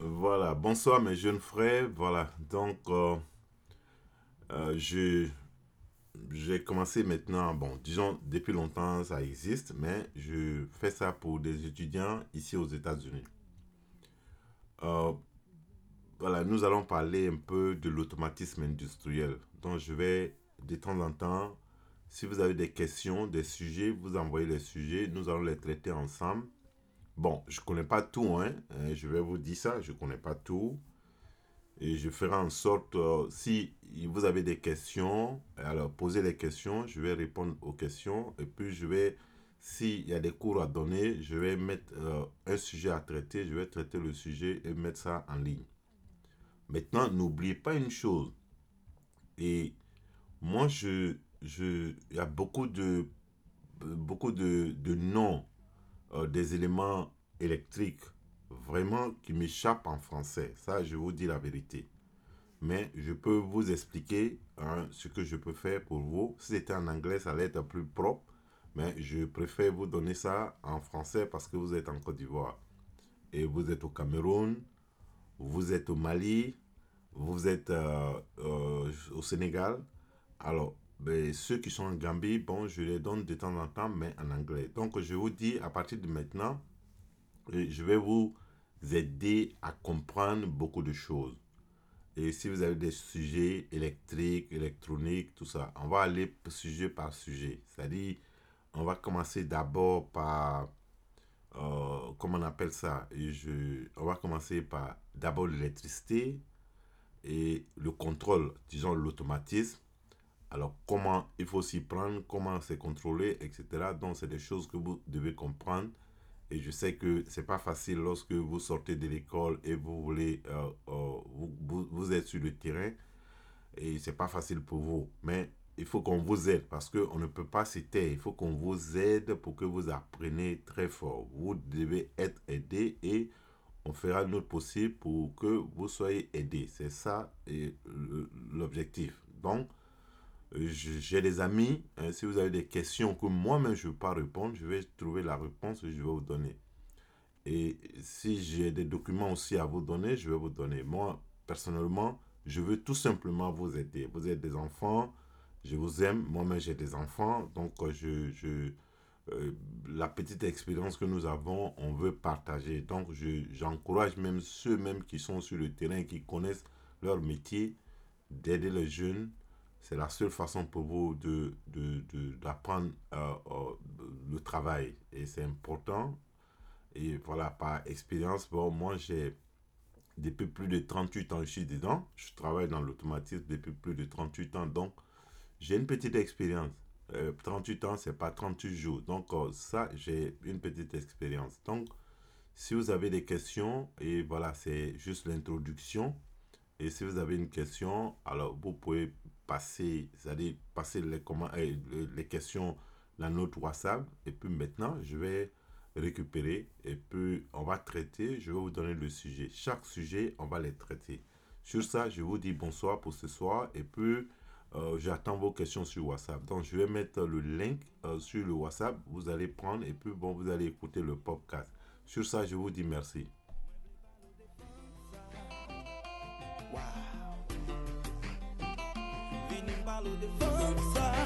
Voilà, bonsoir mes jeunes frères. Voilà, donc euh, euh, j'ai commencé maintenant, bon, disons depuis longtemps ça existe, mais je fais ça pour des étudiants ici aux États-Unis. Euh, voilà, nous allons parler un peu de l'automatisme industriel. Donc je vais de temps en temps, si vous avez des questions, des sujets, vous envoyez les sujets, nous allons les traiter ensemble. Bon, je ne connais pas tout, hein. Euh, je vais vous dire ça, je ne connais pas tout. Et je ferai en sorte, euh, si vous avez des questions, alors posez les questions, je vais répondre aux questions. Et puis je vais, s'il y a des cours à donner, je vais mettre euh, un sujet à traiter, je vais traiter le sujet et mettre ça en ligne. Maintenant, n'oubliez pas une chose. Et moi, je, je, il y a beaucoup de, beaucoup de, de noms euh, des éléments électriques vraiment qui m'échappent en français. Ça, je vous dis la vérité. Mais je peux vous expliquer hein, ce que je peux faire pour vous. Si c'était en anglais, ça allait être plus propre. Mais je préfère vous donner ça en français parce que vous êtes en Côte d'Ivoire. Et vous êtes au Cameroun, vous êtes au Mali, vous êtes euh, euh, au Sénégal. Alors, ben, ceux qui sont en Gambie, bon, je les donne de temps en temps, mais en anglais. Donc, je vous dis, à partir de maintenant, je vais vous aider à comprendre beaucoup de choses. Et si vous avez des sujets électriques, électroniques, tout ça, on va aller sujet par sujet. C'est-à-dire, on va commencer d'abord par, euh, comment on appelle ça? On va commencer par d'abord l'électricité et le contrôle, disons l'automatisme. Alors, comment il faut s'y prendre, comment c'est contrôlé, etc. Donc, c'est des choses que vous devez comprendre. Et je sais que c'est pas facile lorsque vous sortez de l'école et vous voulez, euh, euh, vous, êtes sur le terrain et c'est pas facile pour vous. Mais il faut qu'on vous aide parce qu'on ne peut pas s'y taire. Il faut qu'on vous aide pour que vous appreniez très fort. Vous devez être aidé et on fera notre possible pour que vous soyez aidé. C'est ça l'objectif. Donc, j'ai des amis, hein, si vous avez des questions que moi-même je ne peux pas répondre, je vais trouver la réponse et je vais vous donner. Et si j'ai des documents aussi à vous donner, je vais vous donner. Moi, personnellement, je veux tout simplement vous aider. Vous êtes des enfants, je vous aime, moi-même j'ai des enfants, donc je, je euh, la petite expérience que nous avons, on veut partager. Donc j'encourage même ceux même qui sont sur le terrain, qui connaissent leur métier, d'aider les jeunes c'est la seule façon pour vous de, d'apprendre euh, euh, le travail. Et c'est important. Et voilà, par expérience, bon, moi, j'ai, depuis plus de 38 ans, je suis dedans. Je travaille dans l'automatisme depuis plus de 38 ans. Donc, j'ai une petite expérience. 38 euh, ans, c'est pas 38 jours. Donc, ça, j'ai une petite expérience. Donc, si vous avez des questions, et voilà, c'est juste l'introduction. Et si vous avez une question, alors vous pouvez passer, c'est-à-dire passer les, comment, euh, les questions, la note WhatsApp. Et puis maintenant, je vais récupérer et puis on va traiter. Je vais vous donner le sujet. Chaque sujet, on va les traiter. Sur ça, je vous dis bonsoir pour ce soir. Et puis, euh, j'attends vos questions sur WhatsApp. Donc, je vais mettre le link euh, sur le WhatsApp. Vous allez prendre et puis, bon, vous allez écouter le podcast. Sur ça, je vous dis merci. Follow the fun side.